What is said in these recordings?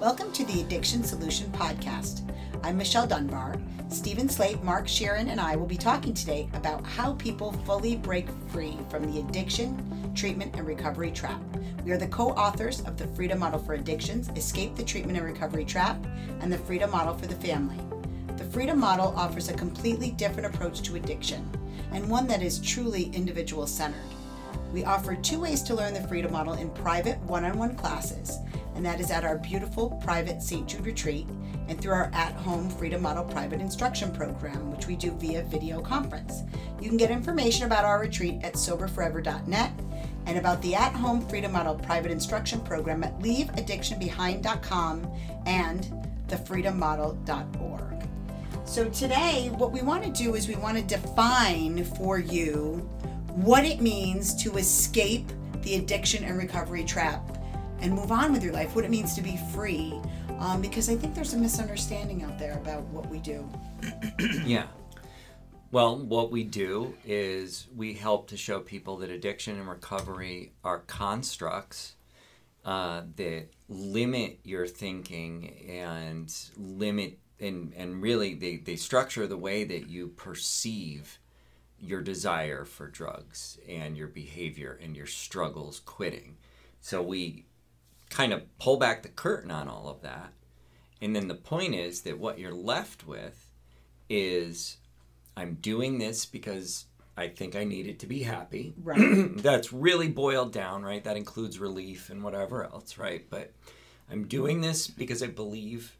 Welcome to the Addiction Solution Podcast. I'm Michelle Dunbar. Steven Slate, Mark Scheeren, and I will be talking today about how people fully break free from the addiction, treatment, and recovery trap. We are the co authors of the Freedom Model for Addictions, Escape the Treatment and Recovery Trap, and the Freedom Model for the Family. The Freedom Model offers a completely different approach to addiction and one that is truly individual centered. We offer two ways to learn the Freedom Model in private one on one classes and that is at our beautiful private St. Jude retreat and through our at home Freedom Model private instruction program, which we do via video conference. You can get information about our retreat at soberforever.net and about the at home Freedom Model private instruction program at leaveaddictionbehind.com and thefreedommodel.org. So, today, what we want to do is we want to define for you what it means to escape the addiction and recovery trap and move on with your life, what it means to be free. Um, because I think there's a misunderstanding out there about what we do. yeah. Well, what we do is we help to show people that addiction and recovery are constructs uh, that limit your thinking and limit and, and really they, they structure the way that you perceive your desire for drugs and your behavior and your struggles quitting. So we kind of pull back the curtain on all of that. And then the point is that what you're left with is I'm doing this because I think I need it to be happy. Right. That's really boiled down, right? That includes relief and whatever else, right? But I'm doing this because I believe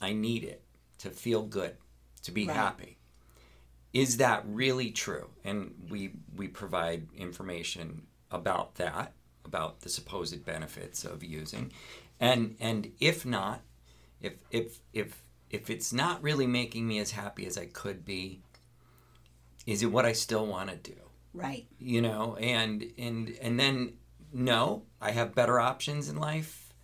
I need it to feel good, to be right. happy. Is that really true? And we we provide information about that about the supposed benefits of using, and and if not, if if if if it's not really making me as happy as I could be, is it what I still want to do? Right. You know, and and and then no, I have better options in life.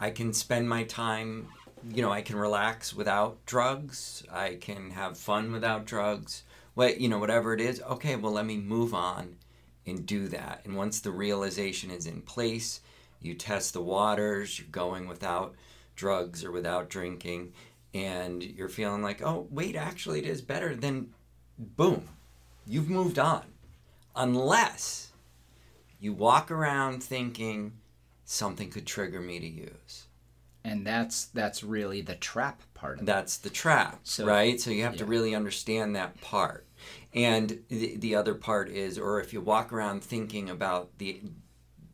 I can spend my time, you know, I can relax without drugs. I can have fun without drugs. What you know, whatever it is. Okay, well, let me move on and do that. And once the realization is in place, you test the waters, you're going without drugs or without drinking, and you're feeling like, oh, wait, actually, it is better, then boom, you've moved on. Unless you walk around thinking something could trigger me to use. And that's that's really the trap part. That's the trap, so, right? So you have yeah. to really understand that part. And the, the other part is, or if you walk around thinking about the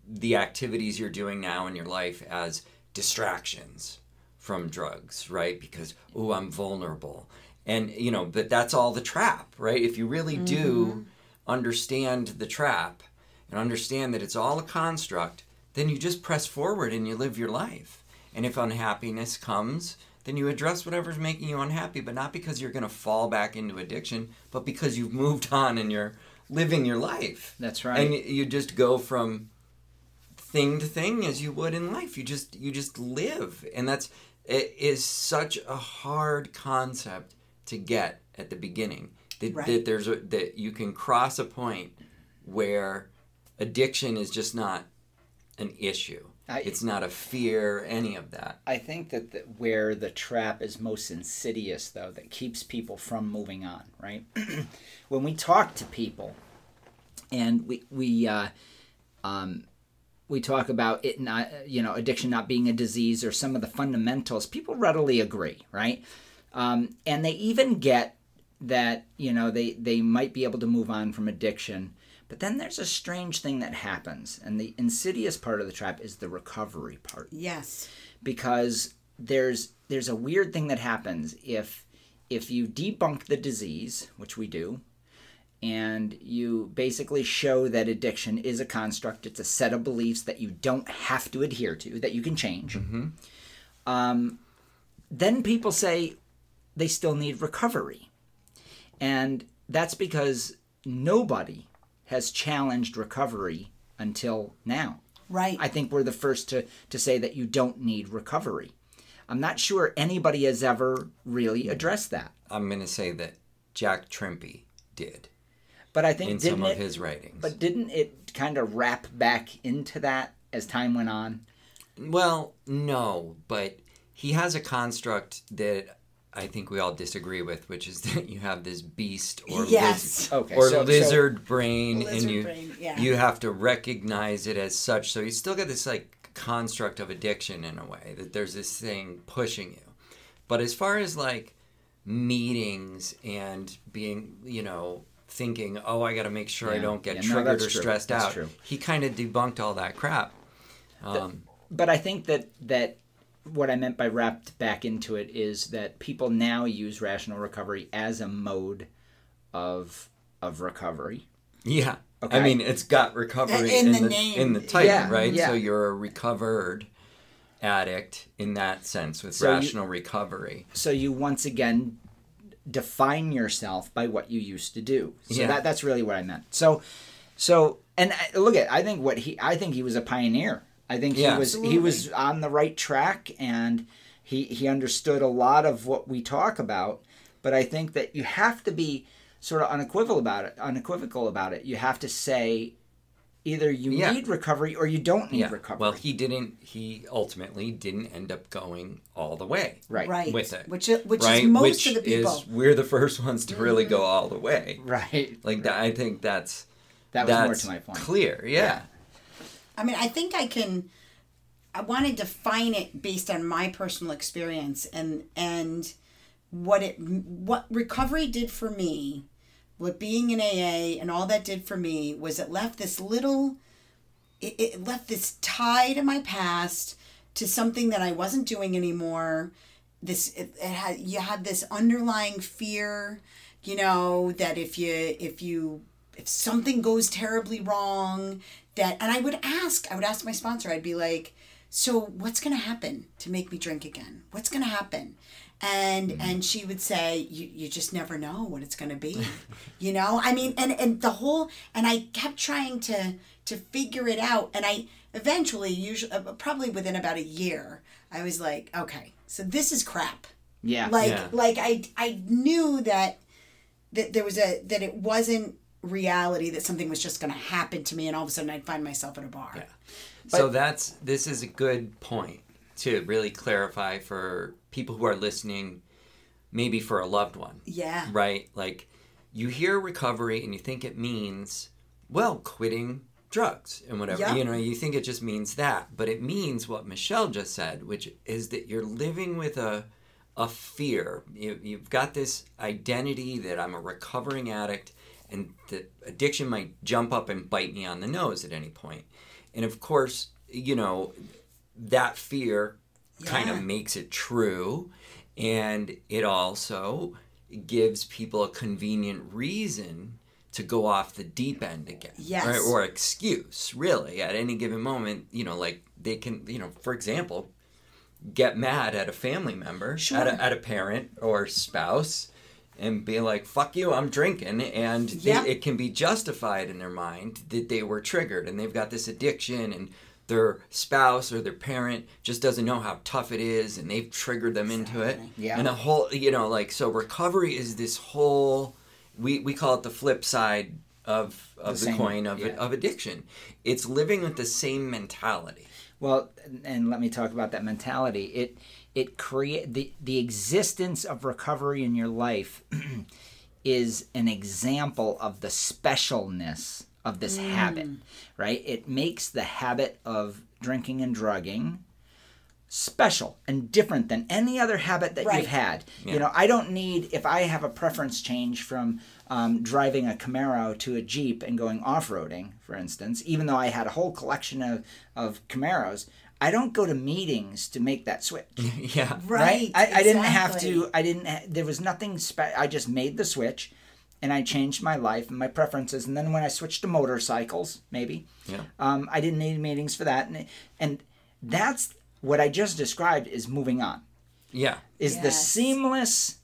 the activities you're doing now in your life as distractions from drugs, right? Because oh, I'm vulnerable, and you know, but that's all the trap, right? If you really mm-hmm. do understand the trap and understand that it's all a construct, then you just press forward and you live your life. And if unhappiness comes, then you address whatever's making you unhappy, but not because you're going to fall back into addiction, but because you've moved on and you're living your life. That's right. And you just go from thing to thing as you would in life. You just you just live, and that's it is such a hard concept to get at the beginning. That, right. that there's a, that you can cross a point where addiction is just not an issue I, it's not a fear, any of that. I think that the, where the trap is most insidious, though, that keeps people from moving on, right? when we talk to people, and we we uh, um, we talk about it not, you know, addiction not being a disease or some of the fundamentals, people readily agree, right? Um, and they even get that you know they they might be able to move on from addiction but then there's a strange thing that happens, and the insidious part of the trap is the recovery part. Yes. Because there's there's a weird thing that happens if if you debunk the disease, which we do, and you basically show that addiction is a construct, it's a set of beliefs that you don't have to adhere to, that you can change. Mm-hmm. Um, then people say they still need recovery. And that's because nobody has challenged recovery until now. Right. I think we're the first to, to say that you don't need recovery. I'm not sure anybody has ever really addressed that. I'm going to say that Jack Trimpey did. But I think in some of his writings. But didn't it kind of wrap back into that as time went on? Well, no, but he has a construct that I think we all disagree with, which is that you have this beast or Yes. liz- Okay, or so- so- lizard brain, Lizard and you brain, yeah. you have to recognize it as such. So you still get this like construct of addiction in a way that there's this thing pushing you. But as far as like meetings and being, you know, thinking, oh, I got to make sure I don't get Yeah, triggered that's or true. stressed That's out. true. He kind of debunked all that crap. Um, but I think that that what I meant by wrapped back into it is that people now use rational recovery as a mode of of recovery. yeah. I mean, it's got recovery In in, the the, name. in the title, Yeah, right? yeah. So you're a recovered addict in that sense with So you- rational recovery. So you once again define yourself by what you used to do. So Yeah. that that's really what I meant. So so and I- look at I think what he I think he was a pioneer. I think Yeah. he was he was on the right track and he he understood a lot of what we talk about, but I think that you have to be sort of unequivocal about it, unequivocal about it. You have to say either you Yeah. need recovery or you don't need Yeah. recovery. Well, he didn't. He ultimately didn't end up going all the way. right. Right. With it. Which, which right? is most Which of the people. Mm-hmm. is we're the first ones to really go all the way. Right. Like that. I think that's That was more to my point. clear. Yeah. I mean, I think I can. I want to define it based on my personal experience and and what it what recovery did for me, what being in AA and all that did for me was it left this little, it, it left this tie to my past to something that I wasn't doing anymore. This it, it had you had this underlying fear, you know, that if you if you if something goes terribly wrong that and i would ask i would ask my sponsor i'd be like so what's going to happen to make me drink again? What's going to happen? And and she would say you, you just never know what it's going to be you know? I mean and and the whole and i kept trying to to figure it out and i eventually usually uh, probably within about a year i was like okay so this is crap. Yeah. like Yeah. like i i knew that that there was a that it wasn't reality that something was just going to happen to me and all of a sudden i'd find myself at a bar Yeah. so that's this is a good point to really clarify for people who are listening, maybe for a loved one. yeah right? Like you hear recovery and you think it means, well, quitting drugs and whatever. Yeah. You know, you think it just means that, but it means what Michelle just said, which is that you're living with a a fear. You, you've got this identity that I'm a recovering addict and the addiction might jump up and bite me on the nose at any point. And of course, you know, that fear kind of makes it true and it also gives people a convenient reason to go off the deep end again Yes. right? or excuse really at any given moment you know like they can you know for example get mad at a family member Sure. at, a, at a parent or spouse and be like fuck you i'm drinking and they- it can be justified in their mind that they were triggered and they've got this addiction and their spouse or their parent just doesn't know how tough it is and they've triggered them into it Yeah. and a whole you know like so recovery is this whole we we call it the flip side of of The the, same, coin of yeah. of addiction it's living with the same mentality Well, and let me talk about that mentality. It it create the the existence of recovery in your life is an example of the specialness of this habit, right? It makes the habit of drinking and drugging special and different than any other habit that Right. you've had. Yeah. You know, I don't need if I have a preference change from um, driving a Camaro to a Jeep and going off roading, for instance, even though I had a whole collection of of Camaros. I don't go to meetings to make that switch. yeah right, I, I didn't have to. I didn't. Ha- there was nothing. Spe- I just made the switch, and I changed my life and my preferences. And then when I switched to motorcycles, maybe, Yeah. um, I didn't need meetings for that. And and that's what I just described is moving on. yeah Is the seamless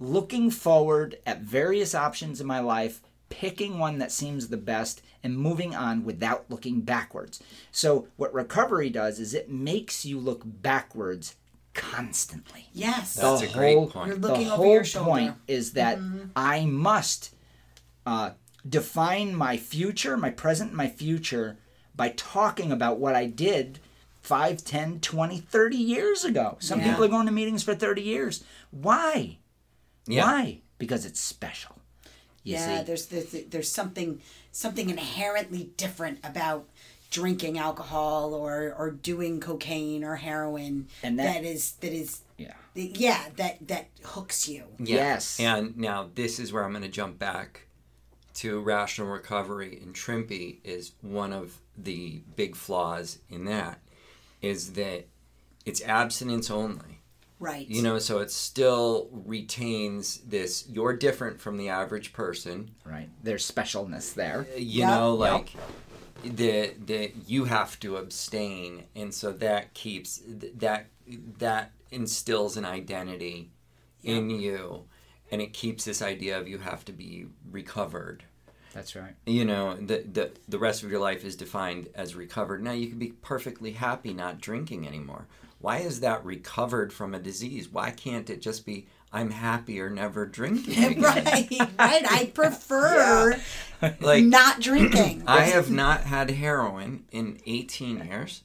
looking forward at various options in my life, picking one that seems the best, and moving on without looking backwards. So what recovery does is it makes you look backwards constantly yes That's the a great point. You're the looking over whole your shoulder. point is that I must uh, define my future, my present, my future by talking about what I did 5, 10, 20, 30 years ago. Some Yeah. people are going to meetings for 30 years. Why? Yeah. Why? Because it's special. You yeah, see? there's, there's there's something something inherently different about drinking alcohol or or doing cocaine or heroin And that- that is that is Yeah. yeah that that hooks you. Yeah. Yes. And now this is where I'm going to jump back to rational recovery and Trimpey is one of the big flaws in that is that it's abstinence only. Right. You know, so it still retains this you're different from the average person. Right. There's specialness there. Uh, you Yep. know, Yep. like that that you have to abstain and so that keeps that that instills an identity in you and it keeps this idea of you have to be recovered That's right. you know the, the the rest of your life is defined as recovered now you can be perfectly happy not drinking anymore why is that recovered from a disease why can't it just be i'm happier never drinking right, right. I prefer like not drinking. i have not had heroin in 18 years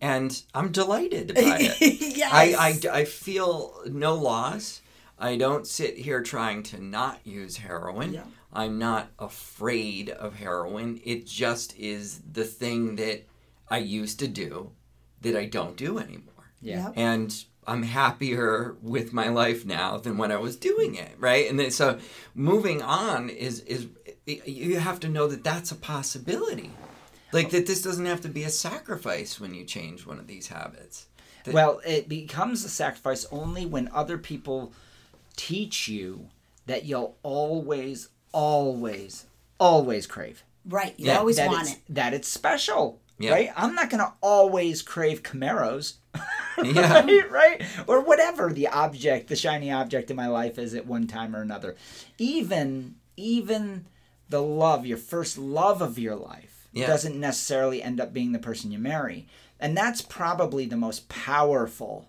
and i'm delighted by it yes. I, I, I feel no loss. I don't sit here trying to not use heroin. Yeah. I'm not afraid of heroin. It just is the thing that I used to do that I don't do anymore. Yeah. Yep. And I'm happier with my life now than when I was doing it, right? And then so moving on is is you have to know that that's a possibility. Like that this doesn't have to be a sacrifice when you change one of these habits. That- Well, it becomes a sacrifice only when other people teach you that you'll always, always, always crave. right. You Yeah, always that want it. That it's special, Yeah. right? I'm not going to always crave Camaros. Yeah. right, right? Or whatever the object, the shiny object in my life is at one time or another. Even, even the love, your first love of your life, Yeah. doesn't necessarily end up being the person you marry. And that's probably the most powerful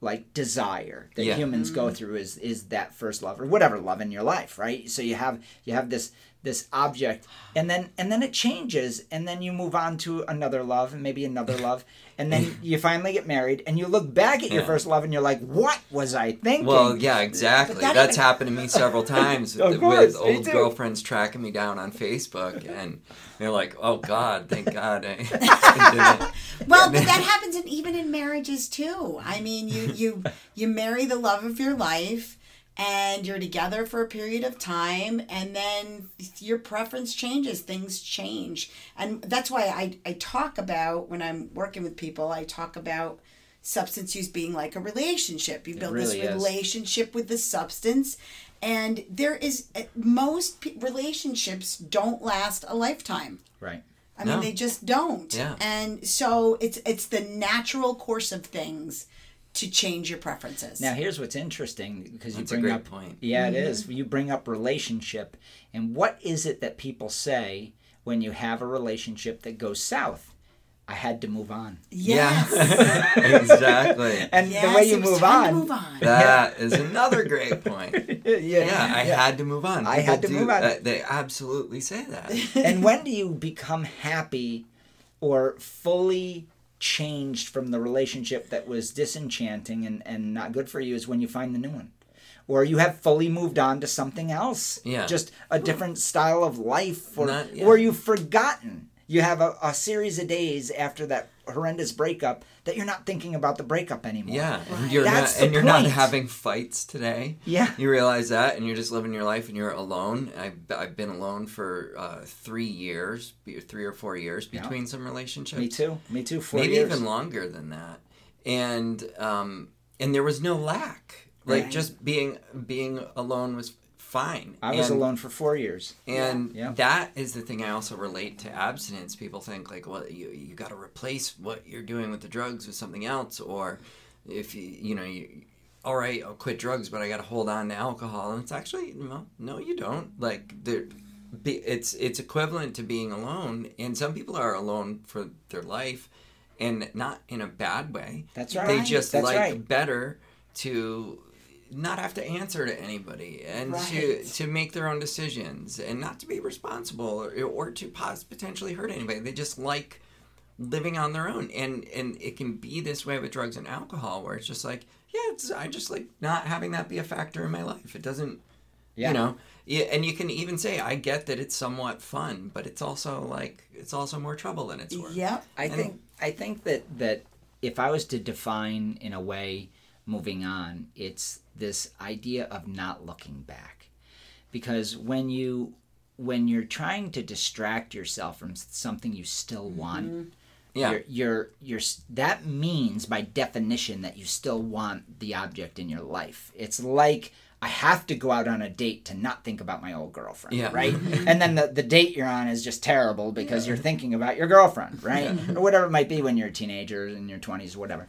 like desire that Yeah. humans go mm. through is is that first love or whatever love in your life right so you have you have this this object and then and then it changes and then you move on to another love and maybe another love and then you finally get married and you look back at your Yeah. first love and you're like what was i thinking Well, yeah, exactly. that That's even- happened to me several times Of with, course, with old too. girlfriends tracking me down on Facebook, and they're like, "Oh God, thank God." I, I did it." Well, but that happens in, even in marriages too. I mean, you you you marry the love of your life, and you're together for a period of time, and then your preference changes. Things change, and that's why I I talk about when I'm working with people. I talk about substance use being like a relationship. You build really this is. relationship with the substance. And there is uh, most relationships don't last a lifetime. right I mean, they just don't. Yeah. And so it's it's the natural course of things to change your preferences. Now here's what's interesting because you That's a bring great up point. Yeah, it is. You bring up relationship and what is it that people say when you have a relationship that goes south? I had to move on. yes. Yeah, exactly. And Yes, the way you move on, move on. That is another great point. yeah, Yeah, I had to move on. I had People to move on. uh, they absolutely say that. and when do you become happy or fully changed from the relationship that was disenchanting and, and not good for you is when you find the new one or you have fully moved on to something else Yeah. just a different style of life or, Not- yeah. or you've forgotten you have a, a series of days after that horrendous breakup that you're not thinking about the breakup anymore Yeah, and you're That's not, the and you're not having fights today. Yeah. you realize that, and you're just living your life, and you're alone. I've, I've been alone for uh, three years, three or four years Yeah. between some relationships. me too me too four maybe years even longer than that. And um, and there was no lack. Like Right. just being being alone was fine. i was And- alone for four years and Yeah. that is the thing I also relate to abstinence. People think like, well, you you got to replace what you're doing with the drugs with something else, or if you you know you. All right, I'll quit drugs, but I got to hold on to alcohol, and it's actually no, no, you don't. Like there, it's it's equivalent to being alone, and some people are alone for their life, and not in a bad way. That's right. They just That's like right. better to not have to answer to anybody and to Right. to make their own decisions and not to be responsible or, or to pos- potentially hurt anybody. They just like living on their own and and it can be this way with drugs and alcohol where it's just like yeah it's i just like not having that be a factor in my life it doesn't Yeah. you know yeah, and you can even say i get that it's somewhat fun but it's also like it's also more trouble than it's worth Yep. I And- think I think that that if I was to define in a way moving on, it's this idea of not looking back. Because when you when you're trying to distract yourself from something you still mm-hmm. want, yeah you're, you're you're that means by definition that you still want the object in your life. It's like I have to go out on a date to not think about my old girlfriend, Yeah. right? and then the, the date you're on is just terrible because you're thinking about your girlfriend, right? Or whatever it might be when you're a teenager in your 20s whatever.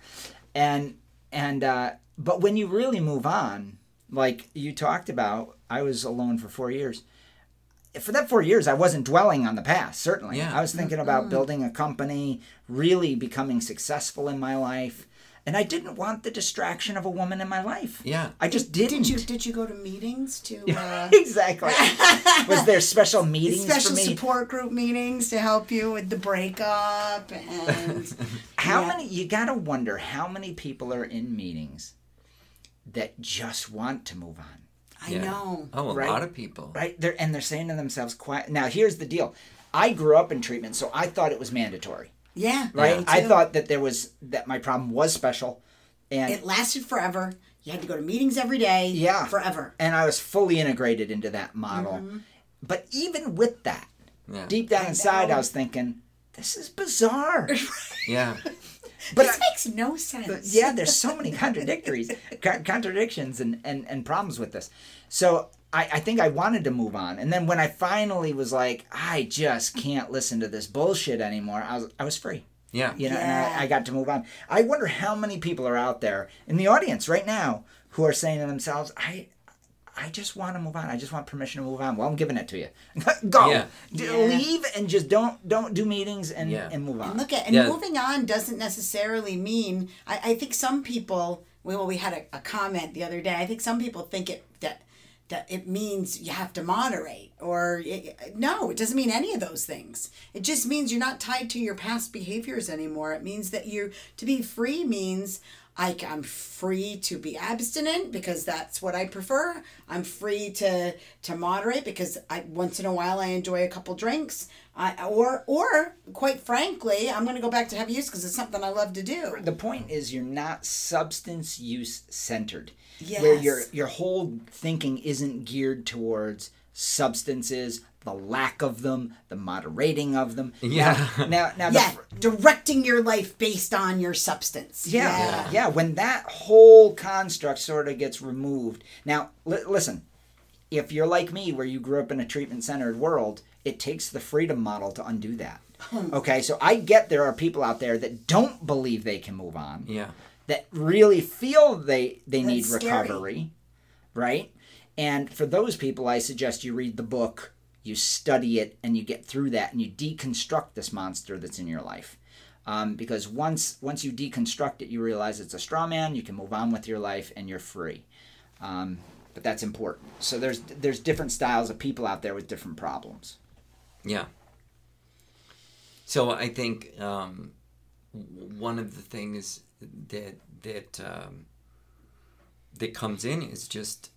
And and uh but when you really move on, like you talked about, I was alone for 4 years for that four years, I wasn't dwelling on the past. Certainly, Yeah. I was thinking about building a company, really becoming successful in my life, and I didn't want the distraction of a woman in my life. yeah I just didn't. Did you did you go to meetings to uh, exactly. was there special meetings special for me? support group meetings to help you with the breakup and How Yeah. many? You gotta wonder how many people are in meetings that just want to move on. I Yeah. know. oh a Right. lot of people right? They're and they're saying to themselves, "Quiet." Now, here's the deal. I grew up in treatment, so I thought it was mandatory. Yeah. Right? me I thought that there was that my problem was special, and it lasted forever. You had to go to meetings every day. Yeah. Forever. and I was fully integrated into that model. Mm-hmm. But even with that, yeah deep down I inside, know. I was thinking, "This is bizarre." yeah But this I- makes no sense. yeah, there's so many contradictories, co- contradictions, and, and and problems with this. So I, I think I wanted to move on, and then when I finally was like, I just can't listen to this bullshit anymore. I was I was free. yeah you know, Yeah. and I, I got to move on. I wonder how many people are out there in the audience right now who are saying to themselves, "I, I just want to move on. I just want permission to move on." Well, I'm giving it to you. Go, Yeah. D- Yeah. leave, and just don't don't do meetings and Yeah. and move on. And look at and Yeah. moving on doesn't necessarily mean. I, I think some people. Well, we had a, a comment the other day. I think some people think it that that it means you have to moderate or it, no, it doesn't mean any of those things. It just means you're not tied to your past behaviors anymore. It means that you to be free means. I, am free to be abstinent because that's what I prefer. I'm free to to moderate because I once in a while I enjoy a couple drinks. I, or or quite frankly, I'm going to go back to heavy use because it's something I love to do. the point is you're not substance use centered where your your whole thinking isn't geared towards substances the lack of them the moderating of them. Yeah. now now, now Yeah, fr- directing your life based on your substance. yeah, yeah. When that whole construct sort of gets removed. Now li- listen if you're like me where you grew up in a treatment centered world it takes the freedom model to undo that. Okay? So i get there are people out there that don't believe they can move on. Yeah that really feel they they need That's scary. recovery, right? And for those people, I suggest you read the book, you study it, and you get through that, and you deconstruct this monster that's in your life. Um, because once once you deconstruct it, you realize it's a straw man. You can move on with your life, and you're free. Um, but that's important. So there's there's different styles of people out there with different problems. Yeah. So I think um, one of the things that that um, that comes in is just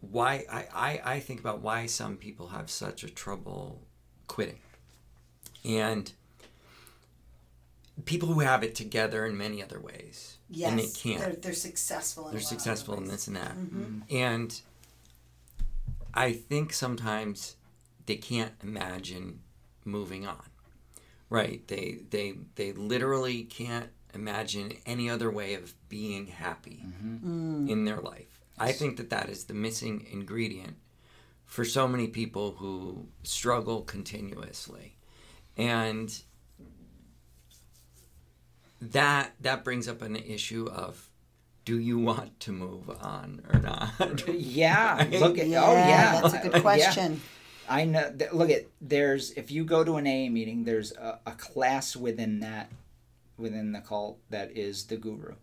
why I, I, I think about why some people have such a trouble quitting. And people who have it together in many other ways. Yes, and they can't They're, they're successful. In they're a lot of successful in this and that. Mm-hmm. And I think sometimes they can't imagine moving on. Right? They they they literally can't imagine any other way of being happy Mm. in their life. I think that that is the missing ingredient for so many people who struggle continuously. And that that brings up an issue of do you want to move on or not? Yeah, look at Yeah, oh yeah, that's a good question. I know. That, look at there's if you go to an AA meeting, there's a, a class within that within the cult that is the guru,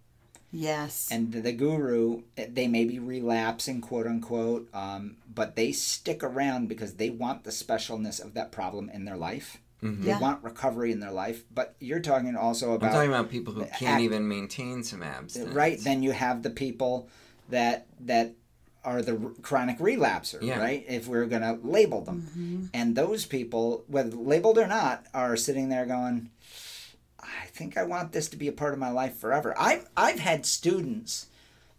Yes. and the, the guru they may be relapsing quote unquote, um, but they stick around because they want the specialness of that problem in their life. Mhm. They Yeah. want recovery in their life, but you're talking also about. I'm talking about people who can't act- even maintain some abstinence. right. Then you have the people that that are the r- chronic relapser, Yeah. right? If we're going to label them, mm-hmm. and those people, whether labeled or not, are sitting there going, "I think I want this to be a part of my life forever." I've I've had students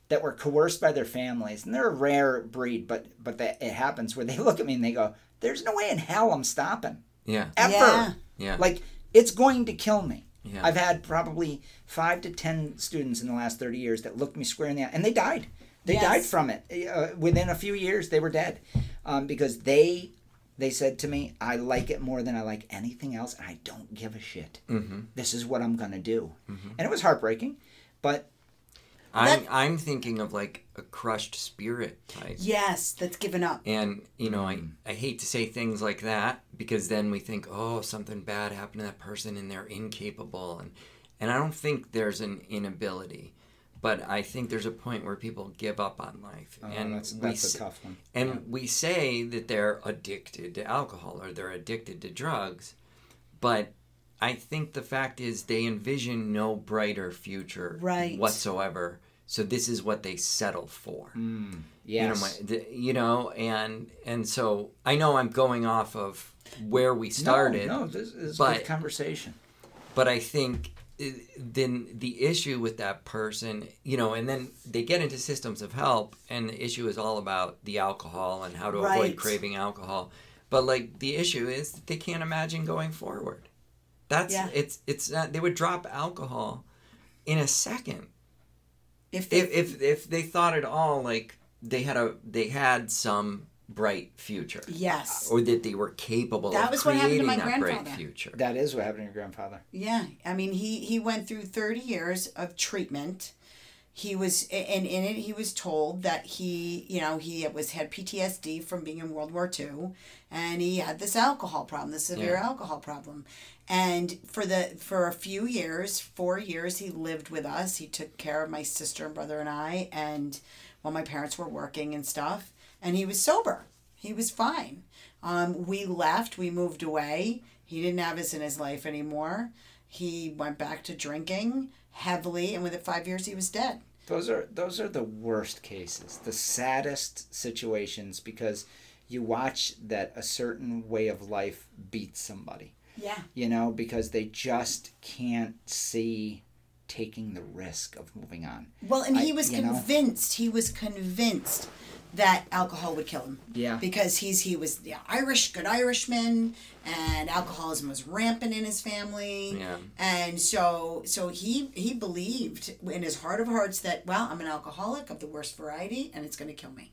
that were coerced by their families, and they're a rare breed, but but that it happens where they look at me and they go, "There's no way in hell I'm stopping Yeah. ever." Yeah. Yeah. Like it's going to kill me. Yeah. I've had probably five to ten students in the last thirty years that looked me square in the eye, and they died. They Yes. died from it. Uh, within a few years, they were dead um, because they they said to me, "I like it more than I like anything else, and I don't give a shit. hmm This is what I'm gonna do." And it was heartbreaking, but I'm That- I'm thinking of like a crushed spirit type. Yes, that's given up. And you know, Mm. I, I hate to say things like that because then we think, oh, something bad happened to that person and they're incapable and and I don't think there's an inability, but I think there's a point where people give up on life. oh, and that's we that's s- a tough one. and Yeah. we say that they're addicted to alcohol or they're addicted to drugs, but I think the fact is they envision no brighter future Right. whatsoever. So this is what they settle for. Mm, You know, yes. my, the, you know, and and so I know I'm going off of where we started, No, no, this is but- good conversation. but I think then the issue with that person, you know, and then they get into systems of help, and the issue is all about the alcohol and how to Right. avoid craving alcohol. But like the issue is that they can't imagine going forward. That's Yeah. it's it's not, they would drop alcohol in a second If they, if if if they thought at all like they had a they had some bright future yes, uh, or that they were capable That of was what happened to my that bright grandfather. future. That is what happened to your grandfather. yeah. I mean, he he went through thirty years of treatment. He was, and in it, he was told that he, you know, he was had PTSD from being in World War II, and he had this alcohol problem, this severe Yeah. alcohol problem, and for the for a few years, four years, he lived with us. He took care of my sister and brother and I, and while my parents were working and stuff, and he was sober. He was fine. Um, we left. We moved away. He didn't have us in his life anymore. He went back to drinking heavily, and within five years, he was dead. Those are those are the worst cases, the saddest situations because you watch that a certain way of life beats somebody. Yeah. You know, because they just can't see taking the risk of moving on. Well, and he I- was you know? convinced. He was convinced that alcohol would kill him. Yeah. Because he's he was the Irish, good Irishman, and alcoholism was rampant in his family. Yeah. And so so he he believed in his heart of hearts that well I'm an alcoholic of the worst variety and it's going to kill me.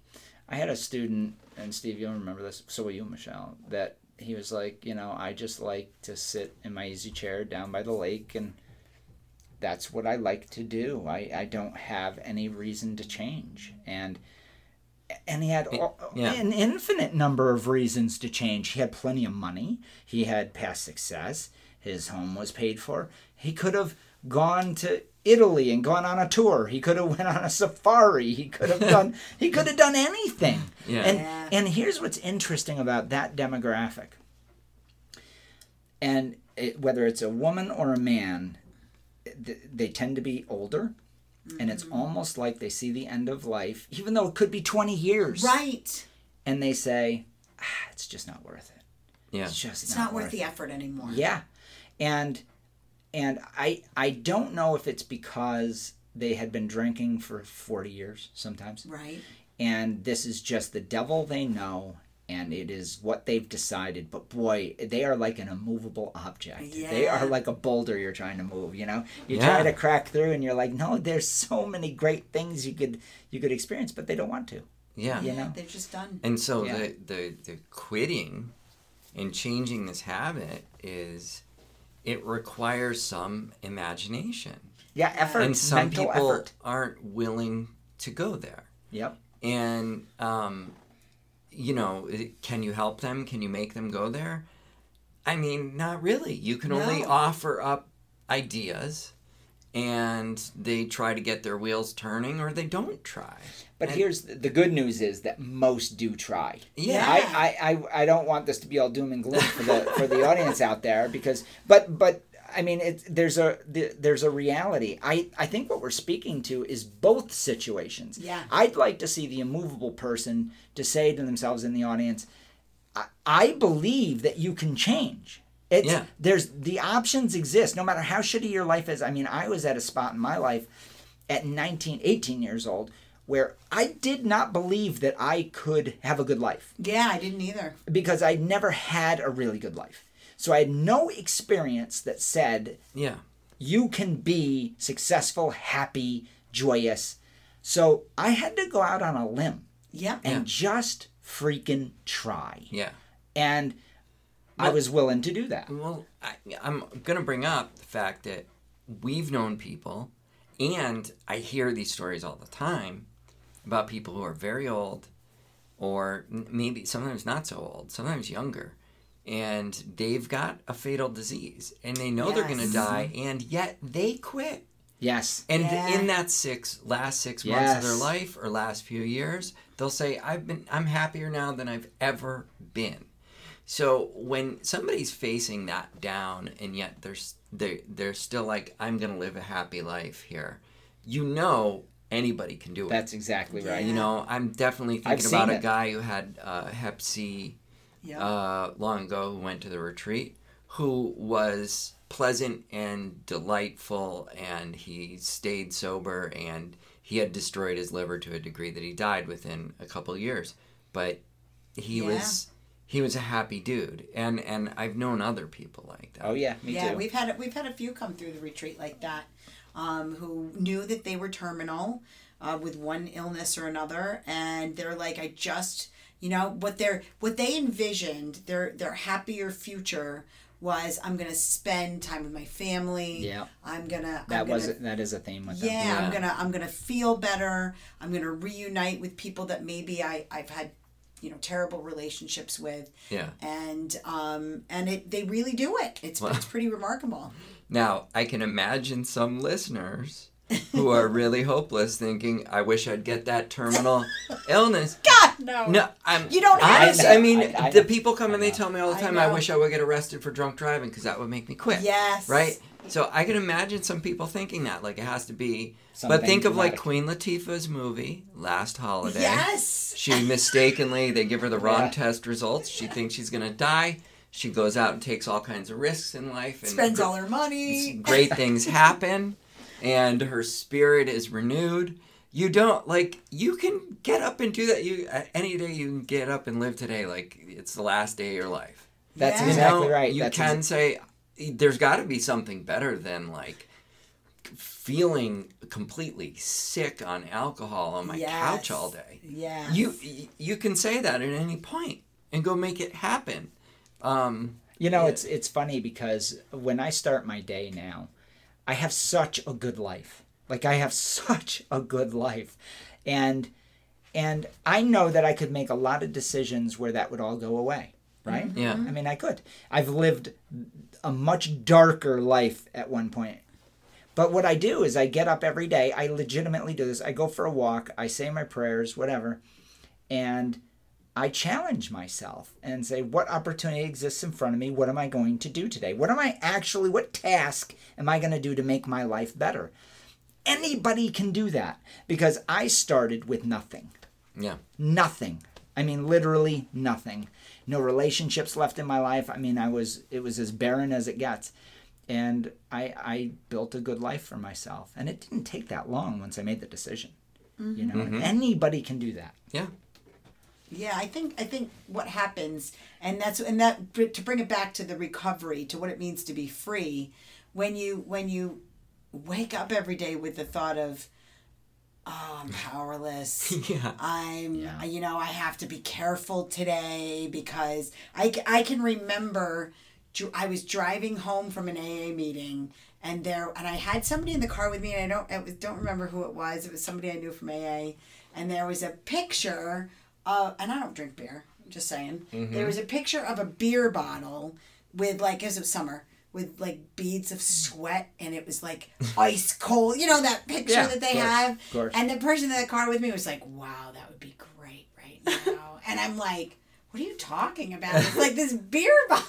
I had a student, and Steve, you'll remember this. So will you, Michelle. That he was like, you know, I just like to sit in my easy chair down by the lake, and that's what I like to do. I, I don't have any reason to change, and and he had all, yeah. an infinite number of reasons to change. He had plenty of money. He had past success. His home was paid for. He could have gone to Italy and gone on a tour. He could have went on a safari. He could have done he could have done anything. Yeah. And Yeah. and here's what's interesting about that demographic. And it, whether it's a woman or a man, th- they tend to be older. And it's almost like they see the end of life, even though it could be 20 years. Right. And they say, ah, it's just not worth it. Yeah. It's just It's not, not worth the effort anymore. yeah, and and I I don't know if it's because they had been drinking for forty years sometimes, Right. and this is just the devil they know, and it is what they've decided. But boy, they are like an immovable object. Yeah. They are like a boulder you're trying to move. You know, you Yeah. try to crack through, and you're like, no, there's so many great things you could you could experience, but they don't want to. Yeah. You know? They're just done. And so Yeah. the, the the quitting and changing this habit is it requires some imagination. Yeah, effort, and some mental people effort. aren't willing to go there. Yep. And um, you know, can you help them? Can you make them go there? I mean, not really. You can only offer up ideas and they try to get their wheels turning or they don't try. But And- here's the the good news is that most do try. Yeah. I, I, I, I don't want this to be all doom and gloom for the for the audience out there because but but I mean it there's a there's a reality. I, I think what we're speaking to is both situations. Yeah. I'd like to see the immovable person to say to themselves in the audience, I, I believe that you can change. It's Yeah. there's the options exist no matter how shitty your life is. I mean, I was at a spot in my life at 19, 18 years old where I did not believe that I could have a good life Yeah, I didn't either. because I'd never had a really good life. So I had no experience that said Yeah. you can be successful, happy, joyous. So I had to go out on a limb Yep. and just freaking try. Yeah. And I was willing to do that. Well, I, I'm going to bring up the fact that we've known people, and I hear these stories all the time about people who are very old, or maybe sometimes not so old, sometimes younger, and they've got a fatal disease, and they know they're going to die, and yet they quit. Yes. And Yeah. in that six last six months of their life or last few years, they'll say, "I've been I'm happier now than I've ever been." So when somebody's facing that down, and yet they're they they're still like, "I'm gonna live a happy life here," you know anybody can do it. That's exactly right. you know, I'm definitely thinking about a guy who had uh, Hep C Yep. uh, long ago who went to the retreat, who was pleasant and delightful, and he stayed sober, and he had destroyed his liver to a degree that he died within a couple of years. But he Yeah. was he was a happy dude, and and I've known other people like that. Oh yeah, me yeah, too. we've had we've had a few come through the retreat like that, um, who knew that they were terminal, uh, with one illness or another, and they're like, I just, you know, what they're what they envisioned their their happier future was I'm gonna spend time with my family. Yeah. I'm gonna. that I'm was gonna, that is a theme with them. Yeah, I'm gonna I'm gonna feel better. I'm gonna reunite with people that maybe I I've had, you know, terrible relationships with, Yeah. and um and it they really do it. It's Wow. it's pretty remarkable. Now I can imagine some listeners who are really hopeless, thinking, "I wish I'd get that terminal illness." God no. No, I'm. You don't have honest, to. I mean, I- I the people come and I they tell me all the time, I, know. wish I would get arrested for drunk driving because that would make me quit. Yes. Right. So I can imagine some people thinking that, like it has to be. Something but think of like. Queen Latifah's movie Last Holiday. Yes. She mistakenly they give her the wrong Yeah. test results. She thinks she's gonna die. She goes out and takes all kinds of risks in life and Spends gr- all her money. great things happen and her spirit is renewed you don't like you can get up and do that you any day you can get up and live today like it's the last day of your life That's Yeah. you exactly know right. you That's can ex- say there's got to be something better than like feeling completely sick on alcohol on my Yes. couch all day Yeah. you you can say that at any point and go make it happen um You know, Yeah. it's it's funny because when I start my day now, I have such a good life. Like I have such a good life. And and I know that I could make a lot of decisions where that would all go away, right? Mm-hmm. Yeah. I mean, I could. I've lived a much darker life at one point. But what I do is I get up every day. I legitimately do this. I go for a walk, I say my prayers, whatever. And I challenge myself and say, what opportunity exists in front of me? What am I going to do today? What am I actually, what task am I going to do to make my life better? Anybody can do that because I started with nothing. yeah Nothing. I mean, literally nothing. No relationships left in my life. I mean, I was, it was as barren as it gets. And I, I built a good life for myself. And it didn't take that long once I made the decision. You know, and anybody can do that. yeah Yeah, I think I think what happens, and that's and that to bring it back to the recovery, to what it means to be free, when you when you wake up every day with the thought of, oh, I'm powerless. yeah I'm, Yeah. you know, I have to be careful today because I, I can remember I was driving home from an AA meeting and there, and I had somebody in the car with me and I don't, I don't remember who it was. It was somebody I knew from AA and there was a picture of, and I don't drink beer, just saying. Mm-hmm. There was a picture of a beer bottle with like, as it was summer, with like beads of sweat and it was like ice cold. You know that picture Yeah, that they course, have? course. And the person in the car with me was like, wow, that would be great right now. and I'm like, what are you talking about? It's like this beer bottle.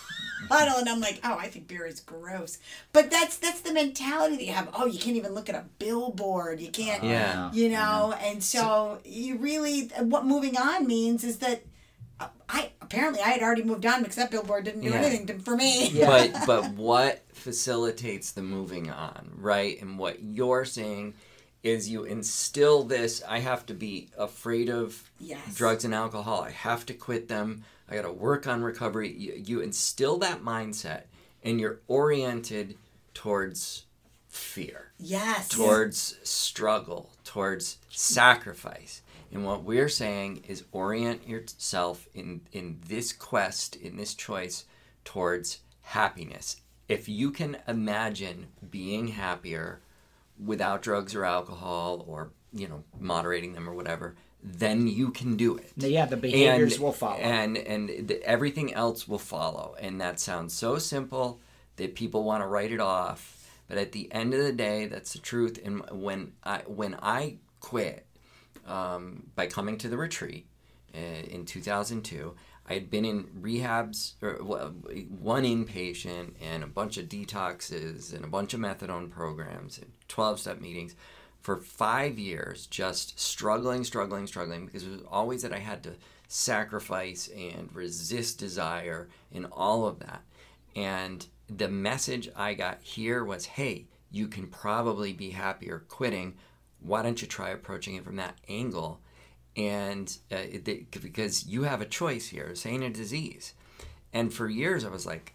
And I'm like, oh, I think beer is gross. But that's that's the mentality that you have. Oh, you can't even look at a billboard. You can't, Yeah. you know? And so you really, what moving on means is that uh, I apparently I had already moved on because that billboard didn't do Yeah. anything to, for me. Yeah. but but what facilitates the moving on right and what you're saying is you instill this i have to be afraid of Yes. drugs and alcohol i have to quit them i got to work on recovery you, you instill that mindset and you're oriented towards fear Yes. towards struggle, towards sacrifice. And what we're saying is orient yourself in, in this quest, in this choice, towards happiness. If you can imagine being happier without drugs or alcohol or, you know, moderating them or whatever, then you can do it. Yeah, the behaviors and, will follow. and and the, everything else will follow. And that sounds so simple that people want to write it off. But at the end of the day that's the truth. And when i when i quit um, by coming to the retreat uh, in 2002 i had been in rehabs or well, one inpatient and a bunch of detoxes and a bunch of methadone programs and 12-step meetings for five years just struggling struggling struggling because it was always that i had to sacrifice and resist desire and all of that. And the message i got here was hey you can probably be happier quitting. Why don't you try approaching it from that angle? And uh, it, because you have a choice here. Ain't a disease. And for years i was like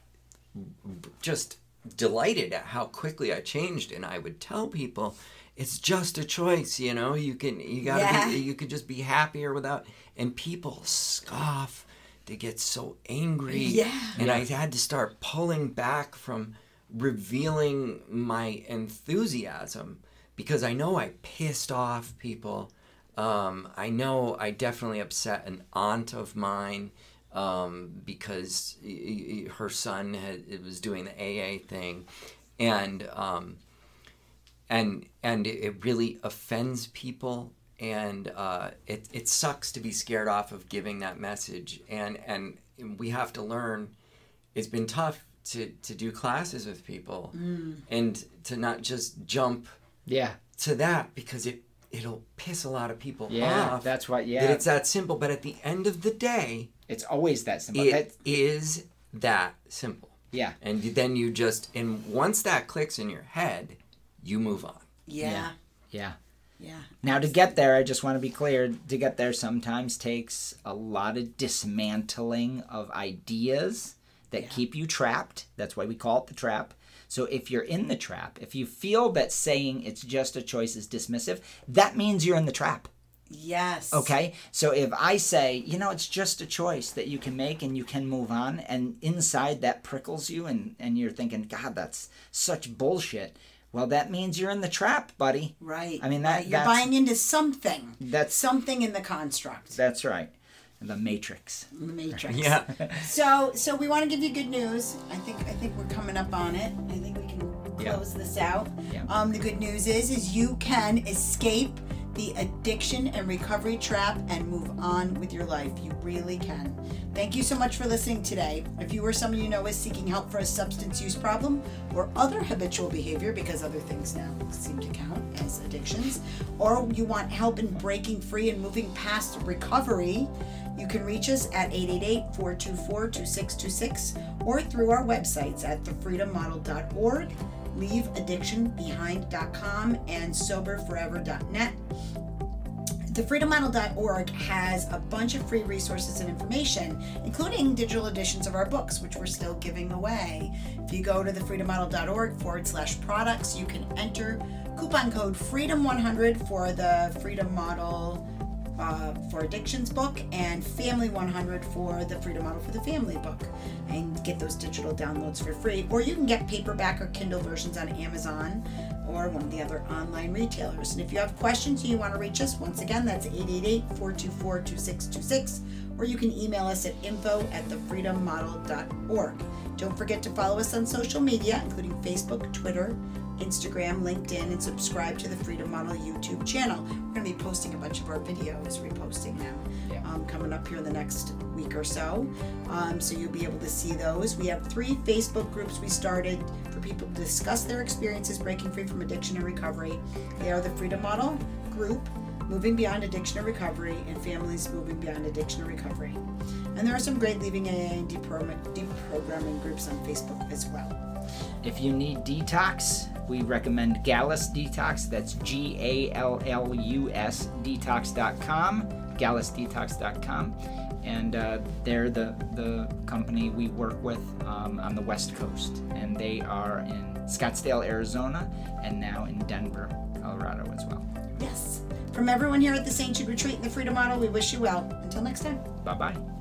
just delighted at how quickly I changed. And I would tell people it's just a choice, you know, you can you gotta Yeah. be you could just be happier without and people scoff. They get so angry. Yeah. And I had to start pulling back from revealing my enthusiasm because I know I pissed off people. Um, I know I definitely upset an aunt of mine um, because her son had was doing the AA thing, and um, and and it- really offends people, and uh, it it sucks to be scared off of giving that message, and and we have to learn. It's been tough to to do classes with people, and to not just jump yeah, to that because it it'll piss a lot of people yeah, off. that's. That Yeah, it's that simple, but at the end of the day, it's always that simple. it That- is that simple. yeah, And then you just and once that clicks in your head, you move on. Yeah. yeah. Yeah. Now, to get there, I just want to be clear to get there sometimes takes a lot of dismantling of ideas that Yeah. keep you trapped. That's why we call it the trap. So, if you're in the trap, if you feel that saying it's just a choice is dismissive, that means you're in the trap. Yes. Okay? So, if I say, you know, it's just a choice that you can make and you can move on, and inside that prickles you, and, and you're thinking, God, that's such bullshit. Well, that means you're in the trap, buddy. Right. I mean, that- right. you're buying into something. That's something in the construct. That's right. The Matrix. The Matrix. Yeah. So so we want to give you good news. I think I think we're coming up on it. I think we can Yeah. close this out. Yeah. Um, the good news is is you can escape the addiction and recovery trap and move on with your life. You really can. Thank you so much for listening today. If you or someone you know is seeking help for a substance use problem or other habitual behavior, because other things now seem to count as addictions, or you want help in breaking free and moving past recovery, you can reach us at 888-424-2626 or through our websites at thefreedommodel.org, leaveaddictionbehind.com, and soberforever.net. TheFreedomModel.org has a bunch of free resources and information, including digital editions of our books, which we're still giving away. If you go to thefreedommodel.org forward slash products, you can enter coupon code FREEDOM100 for the Freedom Model uh, for Addictions book and Family 100 for the Freedom Model for the Family book and get those digital downloads for free. Or you can get paperback or Kindle versions on Amazon or one of the other online retailers. And if you have questions you want to reach us, once again, that's 888 424 2626 or you can email us at info at thefreedommodel.org. Don't forget to follow us on social media, including Facebook, Twitter, Instagram, LinkedIn, and subscribe to the Freedom Model YouTube channel. We're going to be posting a bunch of our videos, reposting them, Yeah. um, coming up here in the next week or so. Um, so you'll be able to see those. We have three Facebook groups we started for people to discuss their experiences breaking free from addiction and recovery. They are the Freedom Model Group, Moving Beyond Addiction and Recovery, and Families Moving Beyond Addiction and Recovery. And there are some great Leaving AA and deprogramming groups on Facebook as well. If you need detox, we recommend Gallus Detox. That's G A L L U S detox.com, gallusdetox.com. And uh, they're the, the company we work with um, on the West Coast. And they are in Scottsdale, Arizona, and now in Denver, Colorado as well. Yes. From everyone here at the St. Jude Retreat and the Freedom Model, we wish you well. Until next time. Bye bye.